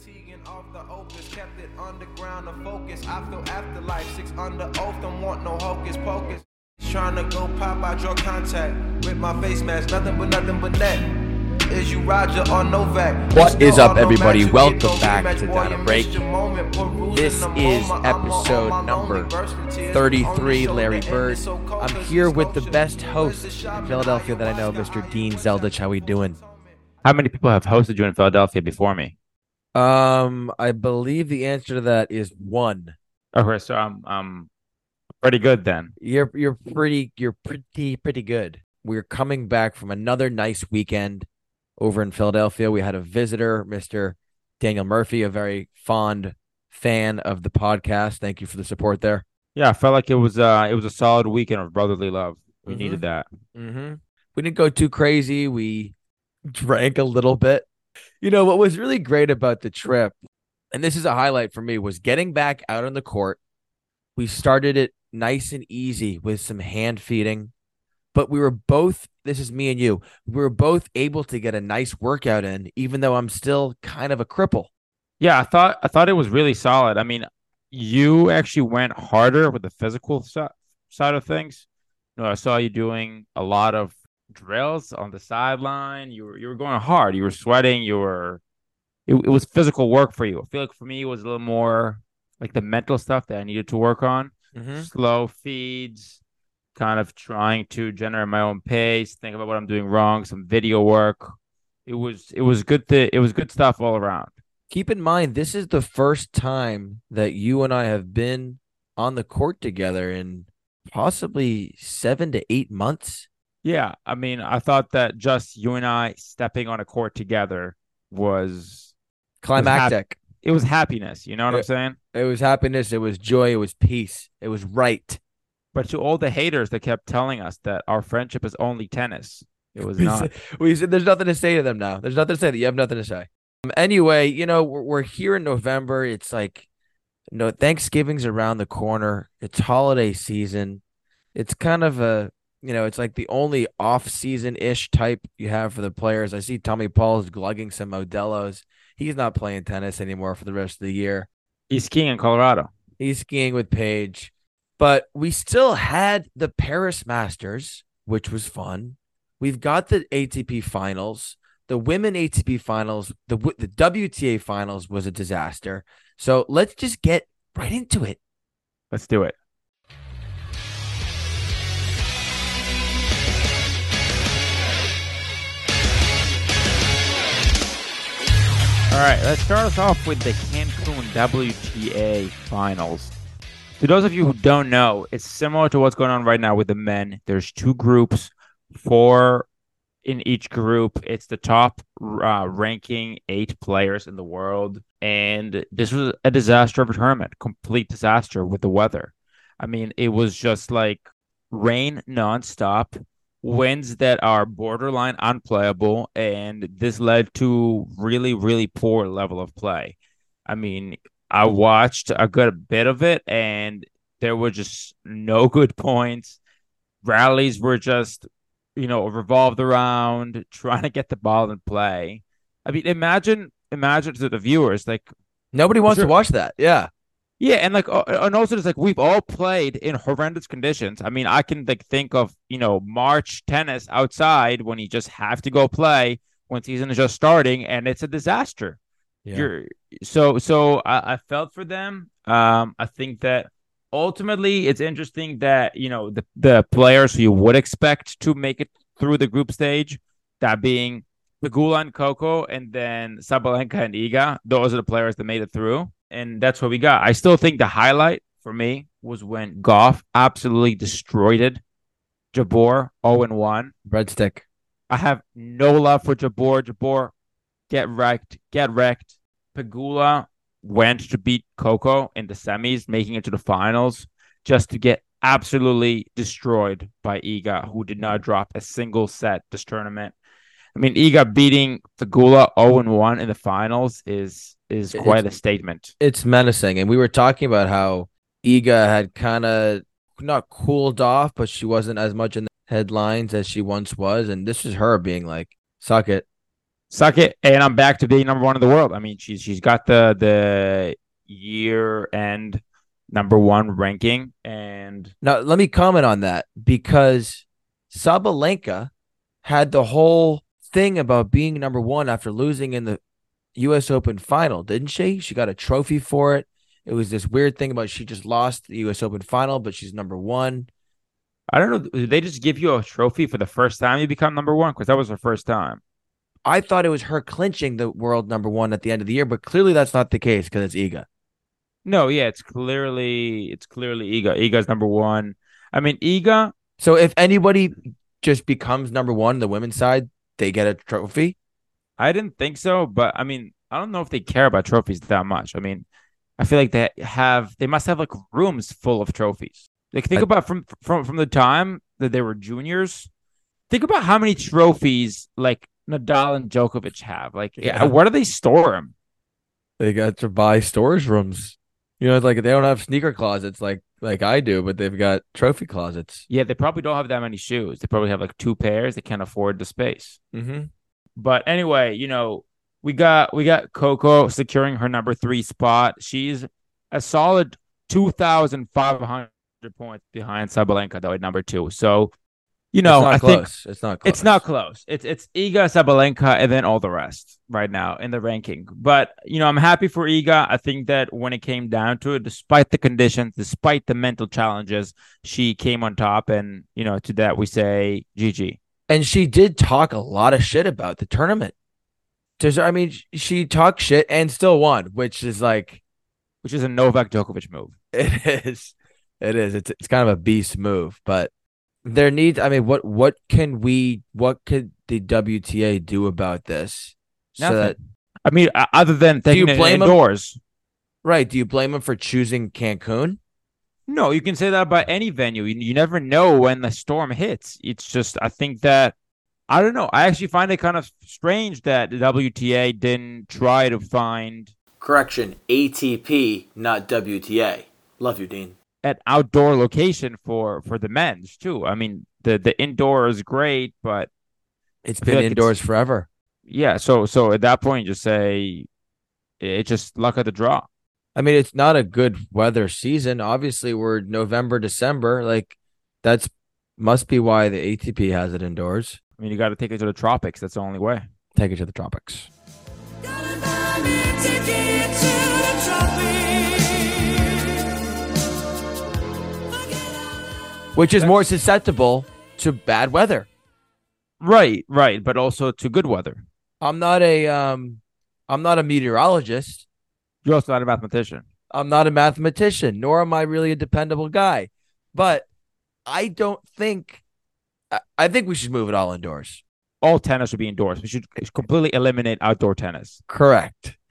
Teagan off the opus, kept it underground to focus. I feel afterlife, six under oath, don't want no hocus pocus. Trying to go pop out your contact with my face mask, nothing but nothing but net. Is you Roger or Novak? What is up, everybody? all no match, you Welcome back to boy, Down you Break. missed your moment, perusing This is episode number lonely, bursting tears, 33, Larry Bird. that end is so I'm here with the best host in? Philadelphia that I know, Mr. Dean Zeldich. How we doing? How many people have hosted you in Philadelphia before me? Um, I believe the answer to that is one. Okay, so I'm I'm pretty good then. You're you're pretty you're pretty pretty good. We're coming back from another nice weekend over in Philadelphia. We had a visitor, Mr. Daniel Murphy, a very fond fan of the podcast. Thank you for the support there. Yeah, I felt like it was uh it was a solid weekend of brotherly love. We Mhm. needed that. Mm-hmm. We didn't go too crazy. We drank a little bit. You know, what was really great about the trip, and this is a highlight for me, was getting back out on the court. We started it nice and easy with some hand feeding, but we were both, this is me and you, we were both able to get a nice workout in, even though I'm still kind of a cripple. Yeah, I thought I thought it was really solid. I mean, you actually went harder with the physical si- side of things. You know, I saw you doing a lot of drills on the sideline. You were you were going hard. You were sweating. You were it, it was physical work for you. I feel like for me it was a little more like the mental stuff that I needed to work on. Mm-hmm. slow feeds, kind of trying to generate my own pace, think about what I'm doing wrong, some video work. It was it was good th- it was good stuff all around. Keep in mind, this is the first time that you and I have been on the court together in possibly seven to eight months. Yeah, I mean, I thought that just you and I stepping on a court together was Climactic. it was happiness, you know what Yeah. I'm saying? It was happiness. It was joy. It was peace. It was right. But to all the haters that kept telling us that our friendship is only tennis, it was We not. said, we said there's nothing to say to them now. There's nothing to say that you have nothing to say. Um, anyway, you know, we're, we're here in November. It's like, no, Thanksgiving's around the corner. It's holiday season. It's kind of a, you know, it's like the only off season ish type you have for the players. I see Tommy Paul is glugging some Modelo's. He's not playing tennis anymore for the rest of the year. He's skiing in Colorado. He's skiing with Paige. But we still had the Paris Masters, which was fun. We've got the ATP finals, the women ATP finals, the the WTA finals was a disaster. So let's just get right into it. Let's do it. All right, let's start us off with the Cancun WTA finals. To those of you who don't know, it's similar to what's going on right now with the men. There's two groups, four in each group. It's the top uh, ranking eight players in the world. And this was a disaster of a tournament, complete disaster with the weather. I mean, it was just like rain nonstop, Mm-hmm. winds that are borderline unplayable, and this led to really, really poor level of play. I mean, I watched a good bit of it, and there were just no good points. Rallies were just, you know, revolved around trying to get the ball in play. I mean, imagine, imagine to the viewers, like Nobody wants Sure. to watch that. Yeah. Yeah, and like, uh, and also it's like we've all played in horrendous conditions. I mean, I can like think of you know March tennis outside when you just have to go play when season is just starting, and it's a disaster. You're so so. I, I felt for them. Um, I think that ultimately it's interesting that you know the the players who you would expect to make it through the group stage, that being Pegula and Coco, and then Sabalenka and Iga. Those are the players that made it through, and that's what we got. I still think the highlight for me was when Gauff absolutely destroyed it. Jabeur 0 and 1. Breadstick. I have no love for Jabeur. Jabeur, get wrecked, get wrecked. Pegula went to beat Coco in the semis, making it to the finals, just to get absolutely destroyed by Iga, who did not drop a single set this tournament. I mean, Iga beating Pegula 0 and 1 in the finals is is It's- quite a statement. It's menacing. And we were talking about how Iga had kind of not cooled off, but she wasn't as much in the headlines as she once was. And this is her being like, suck it. Suck it, and I'm back to being number one in the world. I mean, she's she's got the the year end number one ranking, and Now, let me comment on that because Sabalenka had the whole thing about being number one after losing in the U.S. Open final, didn't she? She got a trophy for it. It was this weird thing about she just lost the U.S. Open final, but she's number one. I don't know. Did they just give you a trophy for the first time you become number one? Because that was her first time. I thought it was her clinching the world number one at the end of the year, but clearly that's not the case because it's Iga. No, yeah, it's clearly it's clearly Iga. Iga's number one. I mean, Iga. So if anybody just becomes number one the women's side, they get a trophy. I didn't think so, but I mean, I don't know if they care about trophies that much. I mean, I feel like they have they must have like rooms full of trophies. Like think I- about from from from the time that they were juniors. Think about how many trophies like Nadal and Djokovic have. Like, Yeah. where do they store them? They got to buy storage rooms. You know, it's like they don't have sneaker closets like like I do, but they've got trophy closets. Yeah, they probably don't have that many shoes. They probably have like two pairs. They can't afford the space. Mm-hmm. But anyway, you know, we got we got Coco securing her number three spot. She's a solid two thousand five hundred points behind Sabalenka though at number two. So, you know, it's not I close. think it's not close. it's not close. It's it's Iga Sabalenka and then all the rest right now in the ranking. But you know, I'm happy for Iga. I think that when it came down to it, despite the conditions, despite the mental challenges, she came on top. And you know, to that we say GG. And she did talk a lot of shit about the tournament. Does I mean she talked shit and still won, which is like Which is a Novak Djokovic move. it is. It is. It's it's kind of a beast move, but there needs. I mean, what what can we? What could the WTA do about this? So that I mean, other than do you blame indoors. right? Do you blame him for choosing Cancun? No, you can say that about any venue. You, you never know when the storm hits. It's just, I think that, I don't know. I actually find it kind of strange that the WTA didn't try to find Correction, ATP, not WTA. Love you, Dean. an outdoor location for for the men's too. I mean, the the indoor is great, but it's been like indoors forever. yeah. So so at that point, just say it's just luck of the draw. I mean, it's not a good weather season. Obviously, we're November, December. Like, that's must be why the ATP has it indoors. I mean, you got to take it to the tropics. That's the only way. Take it to the tropics. Gotta find me ticket to the tropics. Which is more susceptible to bad weather. Right, right, but also to good weather. I'm not a um, I'm not a meteorologist. You're also not a mathematician. I'm not a mathematician, nor am I really a dependable guy. But I don't think. I- think we should move it all indoors. all tennis should be indoors. We should completely eliminate outdoor tennis. Correct.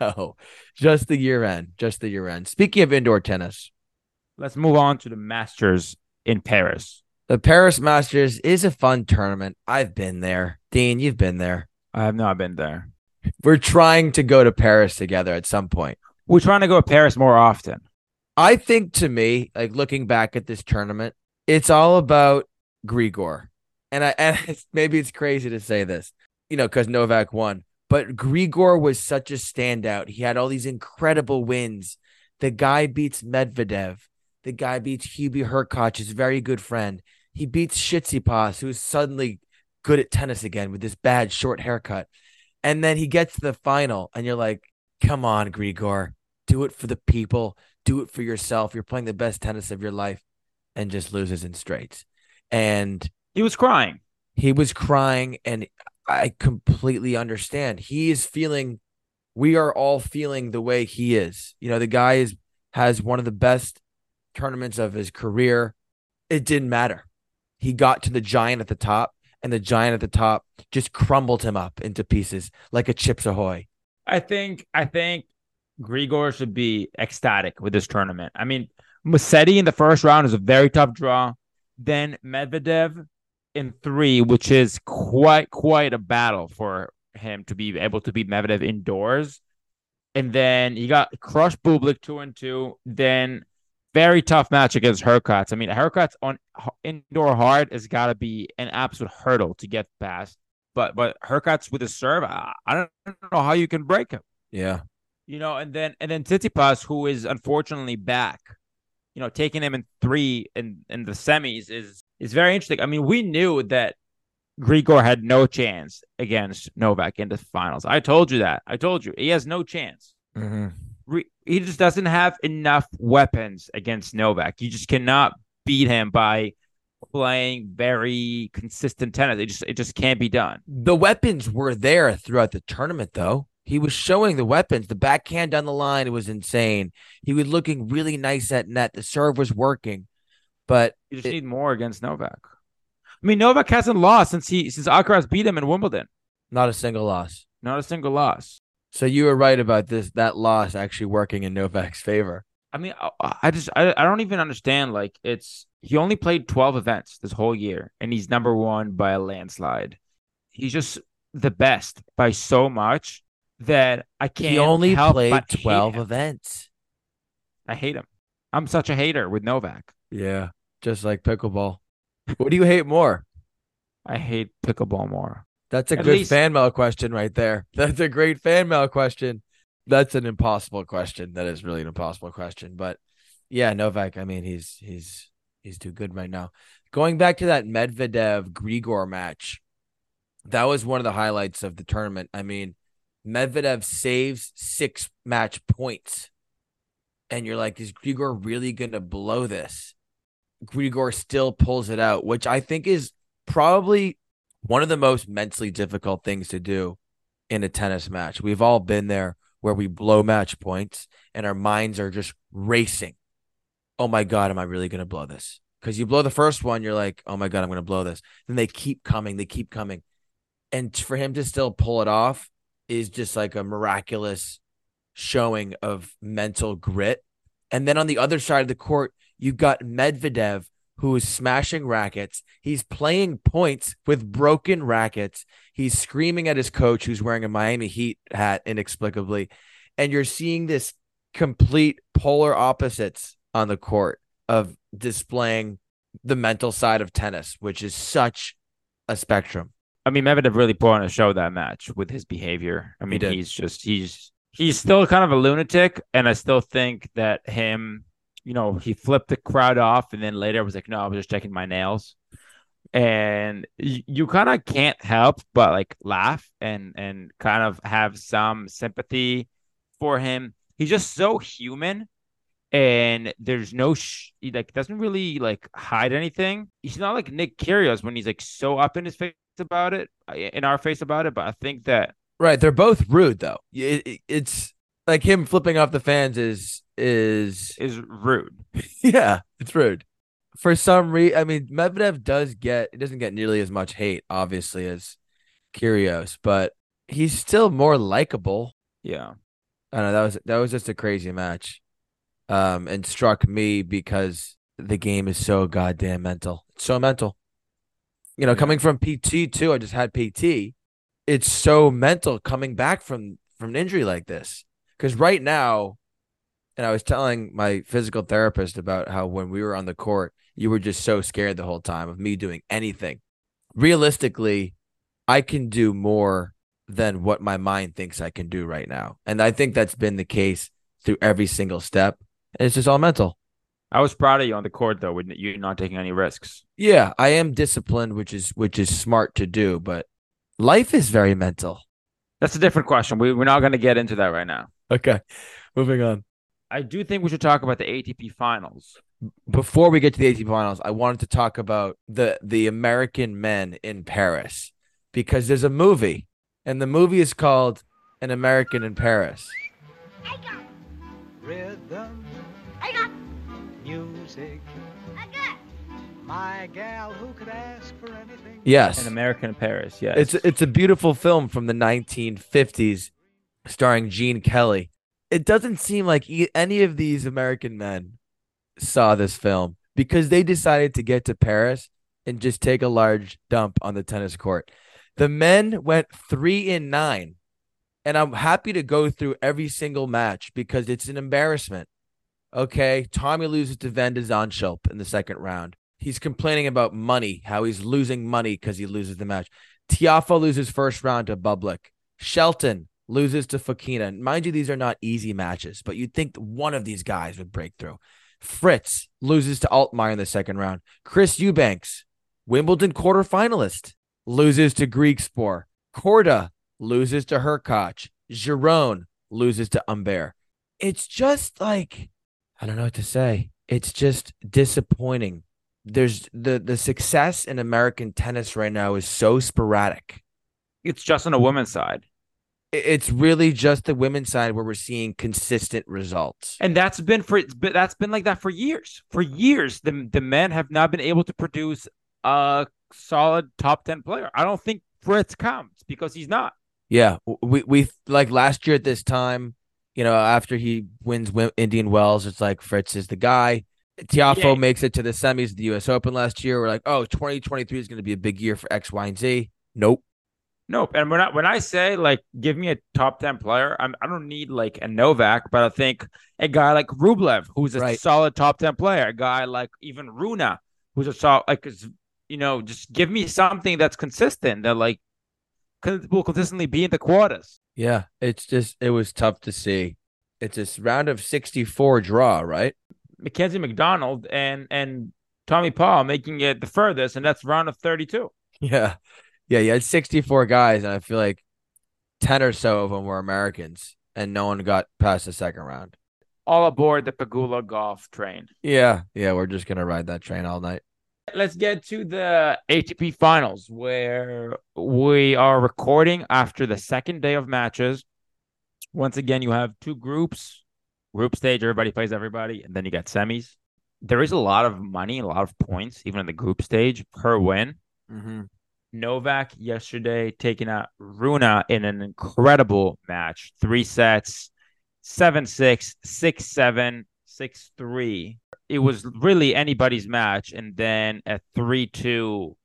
No, just the year end. Just the year end. Speaking of indoor tennis, Let's move on to the Masters in Paris. the Paris Masters is a fun tournament. I've been there. Dean, you've been there. I have not been there. We're trying to go to Paris together at some point. We're trying to go to Paris more often. I think to me, like looking back at this tournament, it's all about Grigor. And I and it's, maybe it's crazy to say this, you know, because Novak won. But Grigor was such a standout. He had all these incredible wins. The guy beats Medvedev. The guy beats Hubi Hurkacz, his very good friend. He beats Tsitsipas, who's suddenly good at tennis again with this bad short haircut. And then he gets to the final, and you're like, come on, Grigor, do it for the people do it for yourself. You're playing the best tennis of your life and just loses in straights. And He was crying. he was crying, and I completely understand. He is feeling, we are all feeling the way he is. You know, the guy is has one of the best tournaments of his career. It didn't matter. He got to the giant at the top, and the giant at the top just crumbled him up into pieces like a Chips Ahoy. I think I think Grigor should be ecstatic with this tournament. I mean, Musetti in the first round is a very tough draw. Then Medvedev in three, which is quite quite a battle for him to be able to beat Medvedev indoors. And then he got crushed Bublik two and two. Then very tough match against Hurkacz. I mean, Hurkacz on indoor hard has got to be an absolute hurdle to get past. but but Hurkacz's with a serve. I, I don't know how you can break him. Yeah. You know, and then and then Tsitsipas, who is unfortunately back, you know, taking him in three in in the semis is is very interesting. I mean, we knew that Grigor had no chance against Novak in the finals. I told you that. I told you he has no chance. Mm-hmm. Re- he just doesn't have enough weapons against Novak. You just cannot beat him by playing very consistent tennis. It just it just can't be done. The weapons were there throughout the tournament, though. He was showing the weapons. The backhand down the line, it was insane. He was looking really nice at net. The serve was working, but You just It- need more against Novak. I mean, Novak hasn't lost since he since Alcaraz beat him in Wimbledon. not a single loss. Not a single loss. So you were right about this. That loss actually working in Novak's favor. I mean, I, I just I, I don't even understand. Like, it's he only played twelve events this whole year, and he's number one by a landslide. He's just the best by so much that I can't. he only played twelve events. I hate him. I'm such a hater with Novak. Yeah, just like pickleball. what do you hate more? I hate pickleball more. That's a At good least- fan mail question right there. That's a great fan mail question. That's an impossible question. That is really an impossible question. But yeah, Novak, I mean, he's he's he's too good right now. Going back to that Medvedev Grigor match, that was one of the highlights of the tournament. I mean, Medvedev saves six match points. And you're like, is Grigor really gonna blow this? Grigor still pulls it out, which I think is probably one of the most mentally difficult things to do in a tennis match. We've all been there where we blow match points and our minds are just racing. Oh my God, am I really going to blow this? Because you blow the first one, you're like, oh my God, I'm going to blow this. Then they keep coming, they keep coming. And for him to still pull it off is just like a miraculous showing of mental grit. And then on the other side of the court, you've got Medvedev, who is smashing rackets. He's playing points with broken rackets. He's screaming at his coach, who's wearing a Miami Heat hat inexplicably. And you're seeing this complete polar opposites on the court of displaying the mental side of tennis, which is such a spectrum. I mean, Medvedev really put on a show that match with his behavior. I mean, did. he's just he's he's still kind of a lunatic, and I still think that him, you know, he flipped the crowd off, and then later was like, "No, I was just checking my nails," and you, you kind of can't help but like laugh and and kind of have some sympathy for him. He's just so human. And there's no sh- he like doesn't really like hide anything. He's not like Nick Kyrgios when he's like so up in his face about it, uh, in our face about it. But I think that Right. They're both rude though. It- it- it's like him flipping off the fans is is is rude. yeah, it's rude. For some reason, I mean, Medvedev does get it doesn't get nearly as much hate, obviously, as Kyrgios, but he's still more likable. Yeah. I know that was that was just a crazy match, um, and struck me because the game is so goddamn mental. It's so mental. You know, Yeah. coming from PT too, I just had PT. It's so mental coming back from from an injury like this. Because right now, and I was telling my physical therapist about how when we were on the court, you were just so scared the whole time of me doing anything. Realistically, I can do more than what my mind thinks I can do right now. And I think that's been the case through every single step. And it's just all mental. I was proud of you on the court though, with you not taking any risks. Yeah, I am disciplined, which is which is smart to do, but life is very mental. That's a different question. We, we're not going to get into that right now. Okay. Moving on. I do think we should talk about the ATP finals. Before we get to the ATP finals, I wanted to talk about the the American men in Paris because there's a movie and the movie is called An American in Paris. I got, Rhythm, I got, music, I got. my gal who could ask for anything. Yes. An American in Paris. Yes. It's it's a beautiful film from the 1950s, starring Gene Kelly. It doesn't seem like any of these American men saw this film because they decided to get to Paris and just take a large dump on the tennis court. The men went three in nine, and I'm happy to go through every single match because it's an embarrassment. Okay, Tommy loses to Van de in the second round. He's complaining about money, how he's losing money because he loses the match. Tiafoe loses first round to Bublik. Shelton loses to Fokina. Mind you, these are not easy matches, but you'd think one of these guys would break through. Fritz loses to Altmaier in the second round. Chris Eubanks, Wimbledon quarterfinalist, loses to Griekspoor. Korda loses to Hurkacz. Giron loses to Humbert. It's just like I don't know what to say. It's just disappointing. There's the the success in American tennis right now is so sporadic. It's just on the women's side. It's really just the women's side where we're seeing consistent results. And that's been for that's been like that for years. For years, the the men have not been able to produce a solid top ten player. I don't think Fritz comes because he's not. Yeah, we we like last year at this time, you know, after he wins Indian Wells, it's like Fritz is the guy. Tiafoe Yeah. makes it to the semis of the U.S. Open last year. We're like, oh, 2023 is going to be a big year for X, Y, and Z. Nope. Nope. And when I when I say like give me a top ten player, I'm I don't need like a Novak, but I think a guy like Rublev, who's a Right. solid top ten player, a guy like even Rune, who's a solid like is- you know, just give me something that's consistent that like will consistently be in the quarters. Yeah, it's just it was tough to see. It's this round of 64 draw, right? Mackenzie McDonald and and Tommy Paul making it the furthest, and that's round of thirty two. Yeah, yeah, you had 64 guys, and I feel like 10 or so of them were Americans, and no one got past the second round. All aboard the Pegula Gauff train. Yeah, yeah, we're just gonna ride that train all night. Let's get to the ATP finals where we are recording after the second day of matches. Once again, you have two groups. Group stage, everybody plays everybody, and then you got semis. There is a lot of money, a lot of points, even in the group stage per win. Mm-hmm. Novak yesterday taking out Rune in an incredible match. Three sets, seven six, six seven, six three. It was really anybody's match. And then at three two,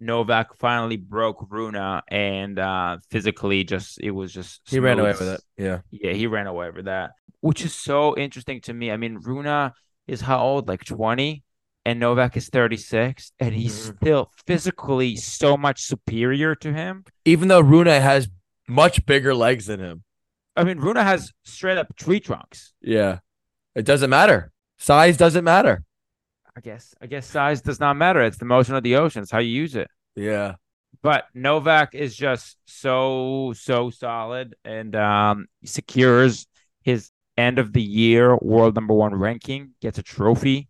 Novak finally broke Rune and uh physically just it was just He ran away with it. Yeah. Yeah, he ran away with that, which is so interesting to me. I mean, Rune is how old? Like 20, and Novak is 36, and he's Mhm. still physically so much superior to him. Even though Rune has much bigger legs than him. I mean, Rune has straight up tree trunks. Yeah. It doesn't matter. Size doesn't matter. I guess. I guess size does not matter. It's the motion of the ocean. It's how you use it. Yeah. But Novak is just so so solid and um secures his end of the year world number one ranking. Gets a trophy.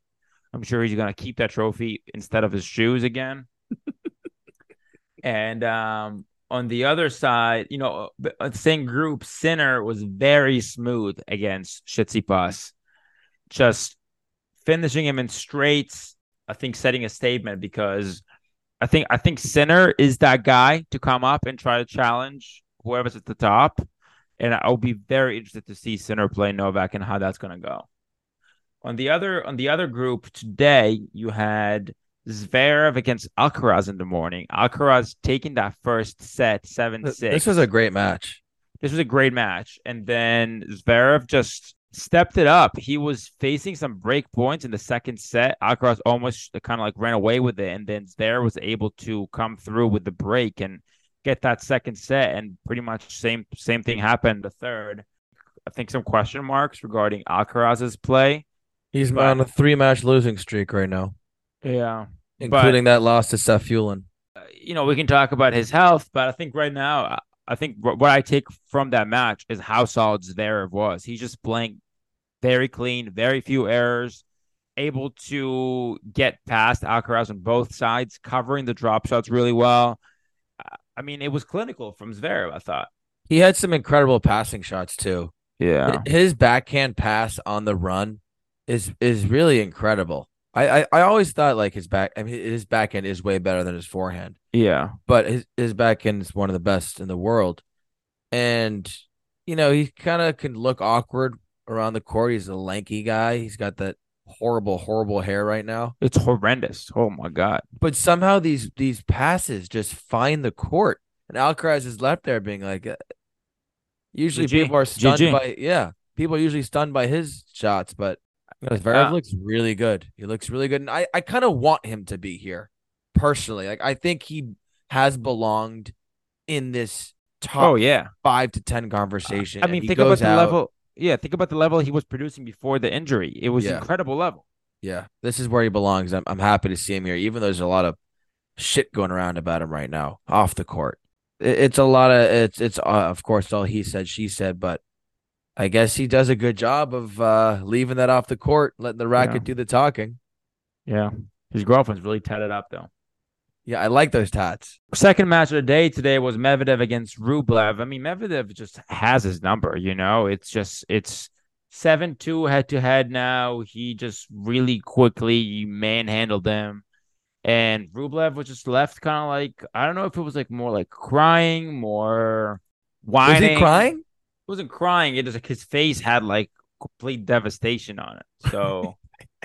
I'm sure he's gonna keep that trophy instead of his shoes again. and um on the other side, you know, uh, same group, Sinner was very smooth against Tsitsipas, just finishing him in straights. I think setting a statement because I think I think Sinner is that guy to come up and try to challenge whoever's at the top, and I'll be very interested to see Sinner play Novak and how that's going to go. On the other on the other group today, you had Zverev against Alcaraz in the morning. Alcaraz taking that first set seven six. This was a great match. This was a great match. And then Zverev just stepped it up. He was facing some break points in the second set. Alcaraz almost kind of like ran away with it. And then Zverev was able to come through with the break and get that second set. And pretty much same same thing happened the third. I think some question marks regarding Alcaraz's play. He's But- on a three match losing streak right now, Yeah. including that loss to Safiullin. you know, we can talk about his health, but I think right now, I- think what I take from that match is how solid Zverev was. He just playing very clean, very few errors, able to get past Alcaraz on both sides, covering the drop shots really well. Uh, I mean, it was clinical from Zverev, I thought. He had some incredible passing shots too. Yeah. His backhand pass on the run is is really incredible. I, I, I always thought like his back I mean his backhand is way better than his forehand. Yeah. but his his backhand is one of the best in the world. And you know, he kind of can look awkward around the court. He's a lanky guy. He's got that horrible, horrible hair right now. It's horrendous. Oh my God. But somehow these these passes just find the court. And Alcaraz is left there being like, uh, usually GG. people are stunned GG. by yeah, people are usually stunned by his shots, but know, Zverev Uh, looks really good. He looks really good, and I I kind of want him to be here personally. Like I think he has belonged in this top Oh yeah. five to ten conversation. I mean, think about the out- level. Yeah, think about the level he was producing before the injury. It was Yeah. incredible level. Yeah, this is where he belongs. I'm I'm happy to see him here, even though there's a lot of shit going around about him right now off the court. It- It's a lot of it's it's uh, of course all he said she said, but I guess he does a good job of uh leaving that off the court, letting the racket Yeah. do the talking. Yeah. His girlfriend's really tatted up though. Yeah, I like those tats. Second match of the day today was Medvedev against Rublev. I mean, Medvedev just has his number, you know. It's just it's seven two head to head now. He just really quickly manhandled them. And Rublev was just left kind of like I don't know if it was like more like crying, more whining. Was he crying? Wasn't crying. It was like his face had like complete devastation on it. So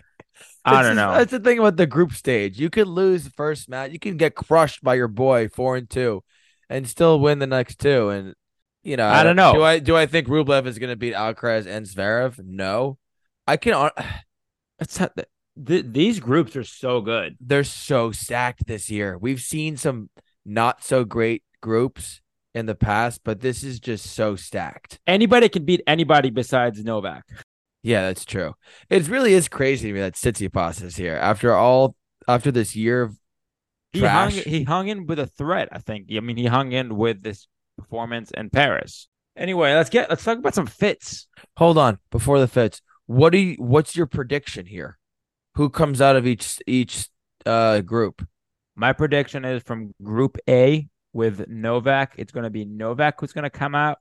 I don't the- know. That's the thing about the group stage. You could lose the first match. You can get crushed by your boy four and two, and still win the next two. And you know, I don't know. Do I do I think Rublev is going to beat Alcaraz and Zverev? No. I can. hon- It's not that th- these groups are so good. They're so stacked this year. We've seen some not so great groups in the past, but this is just so stacked. Anybody can beat anybody besides Novak. Yeah, that's true. It really is crazy to me that Tsitsipas is here after all after this year of He hung, he hung in with a threat, I think. I mean, he hung in with this performance in Paris. Anyway, let's get let's talk about some fits. Hold on, before the fits, what do you? What's your prediction here? Who comes out of each each uh group? My prediction is from Group A with Novak. It's going to be Novak who's going to come out,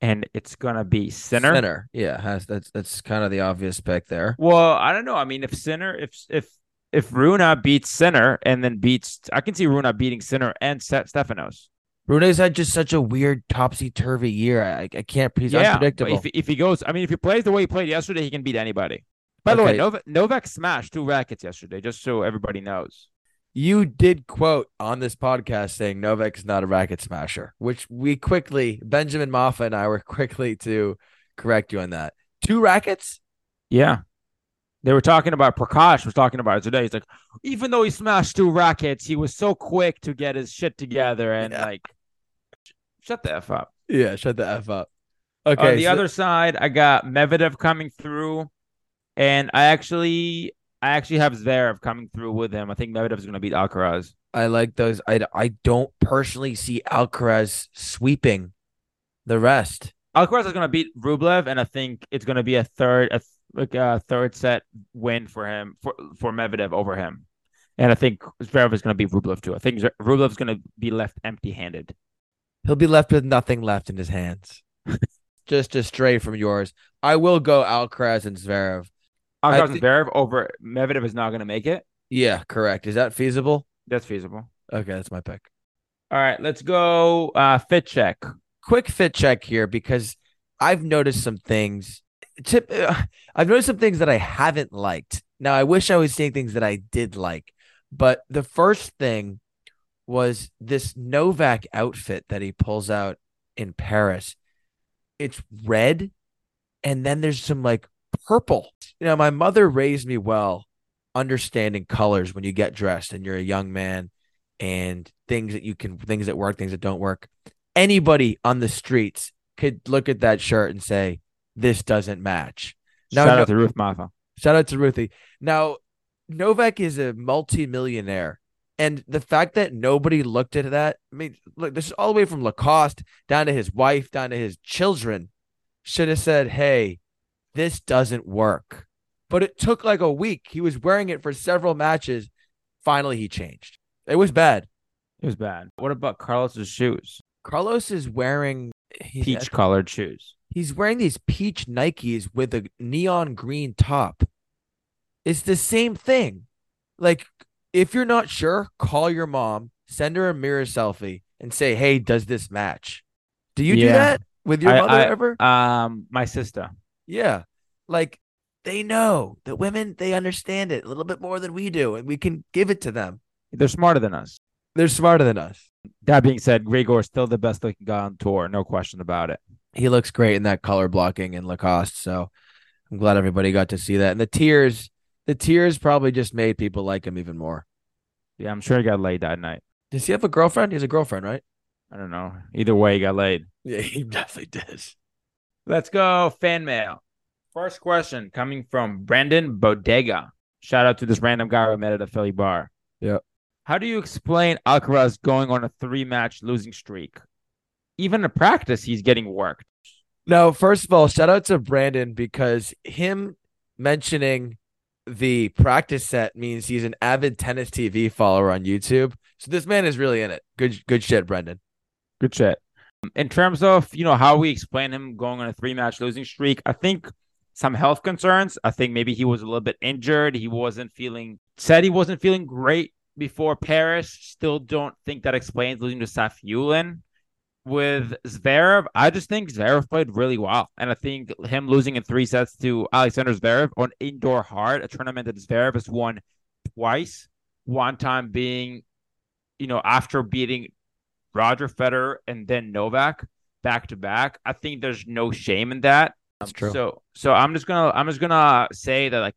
and it's going to be Sinner. Sinner. Yeah, that's that's kind of the obvious pick there. Well, I don't know. I mean, if Sinner, if if if Rune beats Sinner and then beats, I can see Rune beating Sinner and Ste- Stefanos. Brune's had just such a weird topsy turvy year. I, I can't. He's but unpredictable. If, if he goes, I mean, if he plays the way he played yesterday, he can beat anybody. By the Okay. way, Novak, Novak smashed two rackets yesterday, just so everybody knows. You did quote on this podcast saying Novak is not a racket smasher, which we quickly Benjamin Maffa and I were quickly to correct you on that. Two rackets. Yeah. They were talking about Prakash was talking about it today. He's like, even though he smashed two rackets, he was so quick to get his shit together and Yeah. like sh- shut the F up. Yeah, shut the f up. Okay. On the so- other side, I got Medvedev coming through, and I actually I actually have Zverev coming through with him. I think Medvedev is going to beat Alcaraz. I like those. I, I don't personally see Alcaraz sweeping the rest. Alcaraz is going to beat Rublev, and I think it's going to be a third a, like a third set win for him for for Medvedev over him. And I think Zverev is going to beat Rublev too. I think Rublev is going to be left empty-handed. He'll be left with nothing left in his hands. Just a stray from yours. I will go Alcaraz and Zverev. And thi- Zverev over Medvedev is not going to make it. Yeah, correct. Is that feasible? That's feasible. Okay, that's my pick. All right, let's go uh, fit check. Quick fit check here because I've noticed some things. Tip, uh, I've noticed some things that I haven't liked. Now, I wish I was seeing things that I did like, but the first thing was this Novak outfit that he pulls out in Paris. It's red, and then there's some like purple. You know, my mother raised me well, understanding colors when you get dressed and you're a young man, and things that you can, things that work, things that don't work. Anybody on the streets could look at that shirt and say, "This doesn't match." Now, Shout no- out to Ruth Mafa. Shout out to Ruthie. Now, Novak is a multimillionaire. And the fact that nobody looked at that, I mean, look, this is all the way from Lacoste down to his wife, down to his children, should have said, hey, this doesn't work. But it took like a week. He was wearing it for several matches. Finally, he changed. It was bad. It was bad. What about Carlos's shoes? Carlos is wearing Peach colored shoes. He's wearing these peach Nikes with a neon green top. It's the same thing. Like, if you're not sure, call your mom, send her a mirror selfie, and say, "Hey, does this match?" Do you do that with your I- mother I- ever? Um, my sister. Yeah, like they know that women they understand it a little bit more than we do, and we can give it to them. They're smarter than us. They're smarter than us. That being said, Grigor is still the best looking guy on tour, no question about it. he looks great in that color blocking in Lacoste. So I'm glad everybody got to see that. And the tears, the tears probably just made people like him even more. Yeah, I'm sure he got laid that night. Does he have a girlfriend? He has a girlfriend, right? I don't know. Either way, he got laid. Yeah, he definitely did. Let's go fan mail. First question coming from Brandon Bodega. Shout out to this random guy we met at a Philly bar. Yeah. How do you explain Alcaraz going on a three match losing streak? Even in practice, he's getting worked. No, first of all, shout out to Brandon because him mentioning the practice set means he's an avid tennis TV follower on YouTube. So this man is really in it. Good, good shit, Brendan. Good shit. In terms of you know how we explain him going on a three match losing streak, I think some health concerns. I think maybe he was a little bit injured. He wasn't feeling said he wasn't feeling great before Paris. Still don't think that explains losing to Safiullin. With Zverev, I just think Zverev played really well, and I think him losing in three sets to Alexander Zverev on indoor hard, a tournament that Zverev has won twice. One time being, you know, after beating Roger Federer and then Novak back to back. I think there's no shame in that. That's um, true. So so I'm just gonna I'm just gonna say that like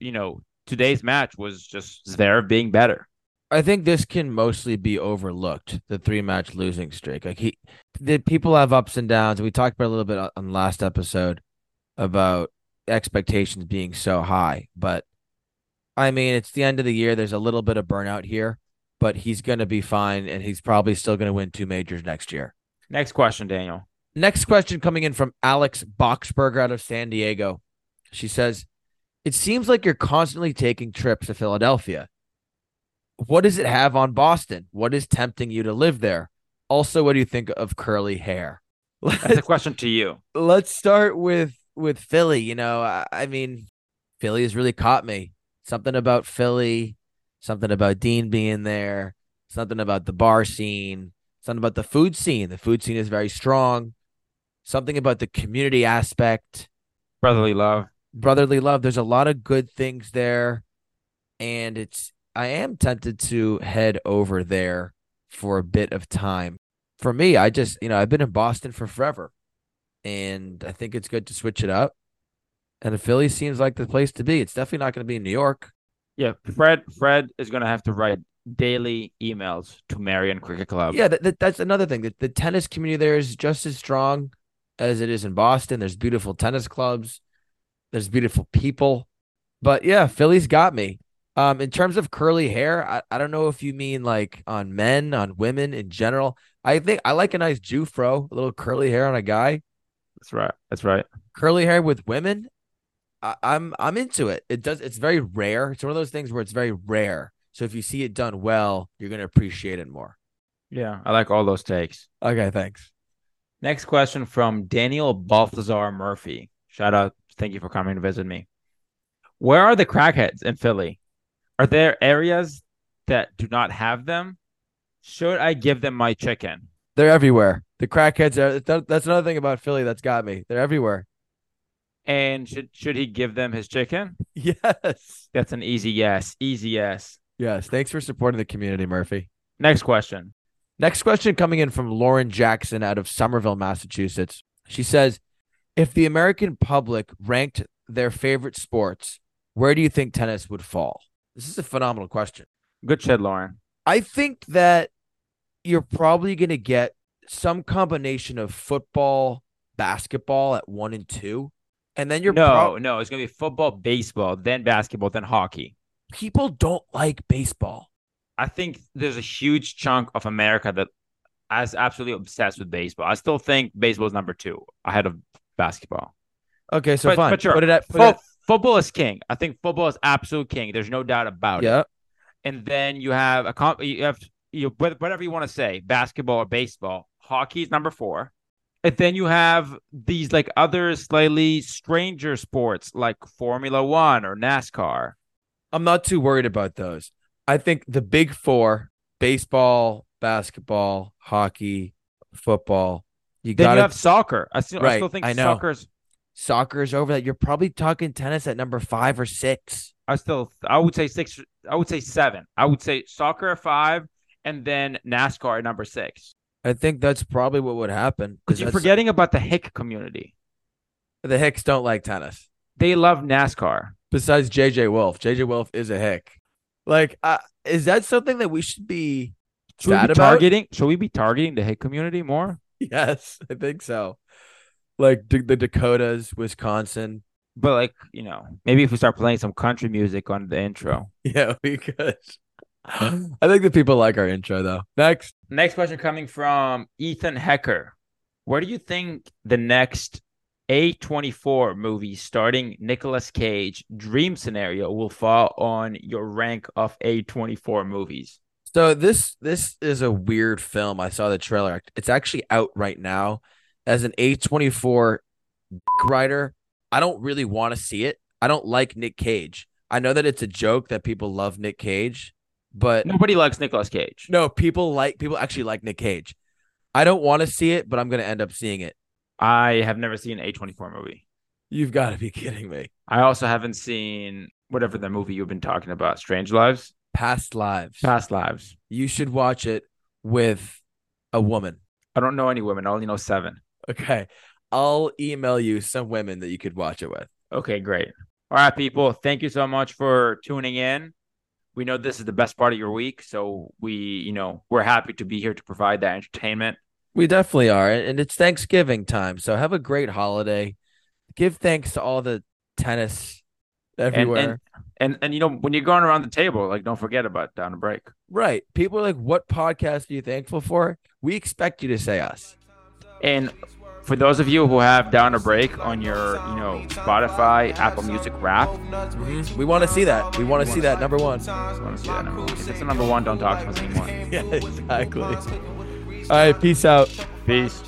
you know today's match was just Zverev being better. I think this can mostly be overlooked. The three match losing streak. Like he, the people have ups and downs. We talked about a little bit on- on last episode about expectations being so high, but I mean, it's the end of the year. There's a little bit of burnout here, but he's going to be fine, and he's probably still going to win two majors next year. Next question, Daniel. Next question coming in from Alex Boxberger out of San Diego. She says, It seems like you're constantly taking trips to Philadelphia. What does it have on Boston? What is tempting you to live there? Also, what do you think of curly hair? That's a question to you. let's start with with Philly. You know, I, I mean, Philly has really caught me. Something about Philly, something about Dean being there, something about the bar scene, something about the food scene. The food scene is very strong. Something about the community aspect, Brotherly love. brotherly love. There's a lot of good things there, and it's. I am tempted to head over there for a bit of time. For me, I just you know I've been in Boston for forever, and I think it's good to switch it up. And the Philly seems like the place to be. It's definitely not going to be in New York. Yeah, Fred. Fred is gonna have to write daily emails to Merion Cricket Club. Yeah, that, that, that's another thing. The, the tennis community there is just as strong as it is in Boston. There's beautiful tennis clubs. There's beautiful people. But yeah, Philly's got me. Um, in terms of curly hair, I, I don't know if you mean like on men, on women in general. I think I like a nice Jufro, a little curly hair on a guy. that's right. That's right. Curly hair with women, I, I'm I'm into it. It does. It's very rare. It's one of those things where it's very rare. So if you see it done well, you're gonna appreciate it more. Yeah, I like all those takes. Okay, thanks. Next question from Daniel Balthazar Murphy. Shout out. Thank you for coming to visit me. Where are the crackheads in Philly? Are there areas that do not have them? Should I give them my chicken? They're everywhere. The crackheads are. That's another thing about Philly that's got me. They're everywhere. And should should he give them his chicken? Yes. That's an easy yes. Easy yes. Yes. Thanks for supporting the community, Murphy. Next question. Next question coming in from Lauren Jackson out of Somerville, Massachusetts. She says, "If the American public ranked their favorite sports, where do you think tennis would fall?" This is a phenomenal question. Good shit, Lauren. I think that you're probably going to get some combination of football, basketball at one and two, and then you're no, prob- no, it's gonna be football, baseball, then basketball, then hockey. people don't like baseball. I think there's a huge chunk of America that is absolutely obsessed with baseball. I still think baseball is number two ahead of basketball. Okay, so but, fine. but sure, Put it at put Fo- it football is king. I think football is absolute king. There's no doubt about at- it. yeah. And then you have a comp. You have you whatever you want to say, basketball or baseball. Hockey is number four. And then you have these like other slightly stranger sports like Formula One or NASCAR. I'm not too worried about those. I think the big four: baseball, basketball, hockey, football. You Then got you to have soccer. I still, I still think I know. soccer's. soccer's over that. You're probably talking tennis at number five or six. I still. I would say six. I would say seven. I would say soccer at five, and then NASCAR at number six. I think that's probably what would happen Because you're forgetting about the Hick community. the Hicks don't like tennis. They love NASCAR. Besides JJ Wolf, JJ Wolf is a Hick. Like, uh, is that something that we should be Should we be about? targeting? Should we be targeting the hick community more? Yes, I think so. Like D- the Dakotas, Wisconsin. But like, you know, maybe if we start playing some country music on the intro. Yeah, we could. I think the people like our intro though. Next. Next question coming from Ethan Hecker. Where do you think the next A24 movie starting Nicolas Cage dream scenario will fall on your rank of A24 movies? So this this is a weird film. I saw the trailer. It's actually out right now. As an A24 writer, I don't really want to see it. I don't like Nick Cage. I know that it's a joke that people love Nick Cage, but Nobody likes Nicolas Cage. no, people like people actually like Nick Cage. I don't want to see it, but I'm going to end up seeing it. I have never seen an A24 movie. You've got to be kidding me. I also haven't seen whatever the movie you've been talking about, Strange Lives, Past lives. Past Lives. You should watch it with a woman. I don't know any women. I only know seven. Okay. I'll email you some women that you could watch it with. Okay, great. All right, people. Thank you so much for tuning in. We know this is the best part of your week, so we, you know, we're happy to be here to provide that entertainment. We definitely are. And it's Thanksgiving time. So have a great holiday. Give thanks to all the tennis And, everywhere. and and and you know, when you're going around the table, like don't forget about down a break. right. People are like, what podcast are you thankful for? We expect you to say us. And for those of you who have down a break on your, you know, Spotify, Apple Music Rap, mm-hmm. We want to see that. We want to see that number one. I want to see that number one. If it's the number one, don't talk to us anymore. Yeah, exactly. All right. Peace out. Peace.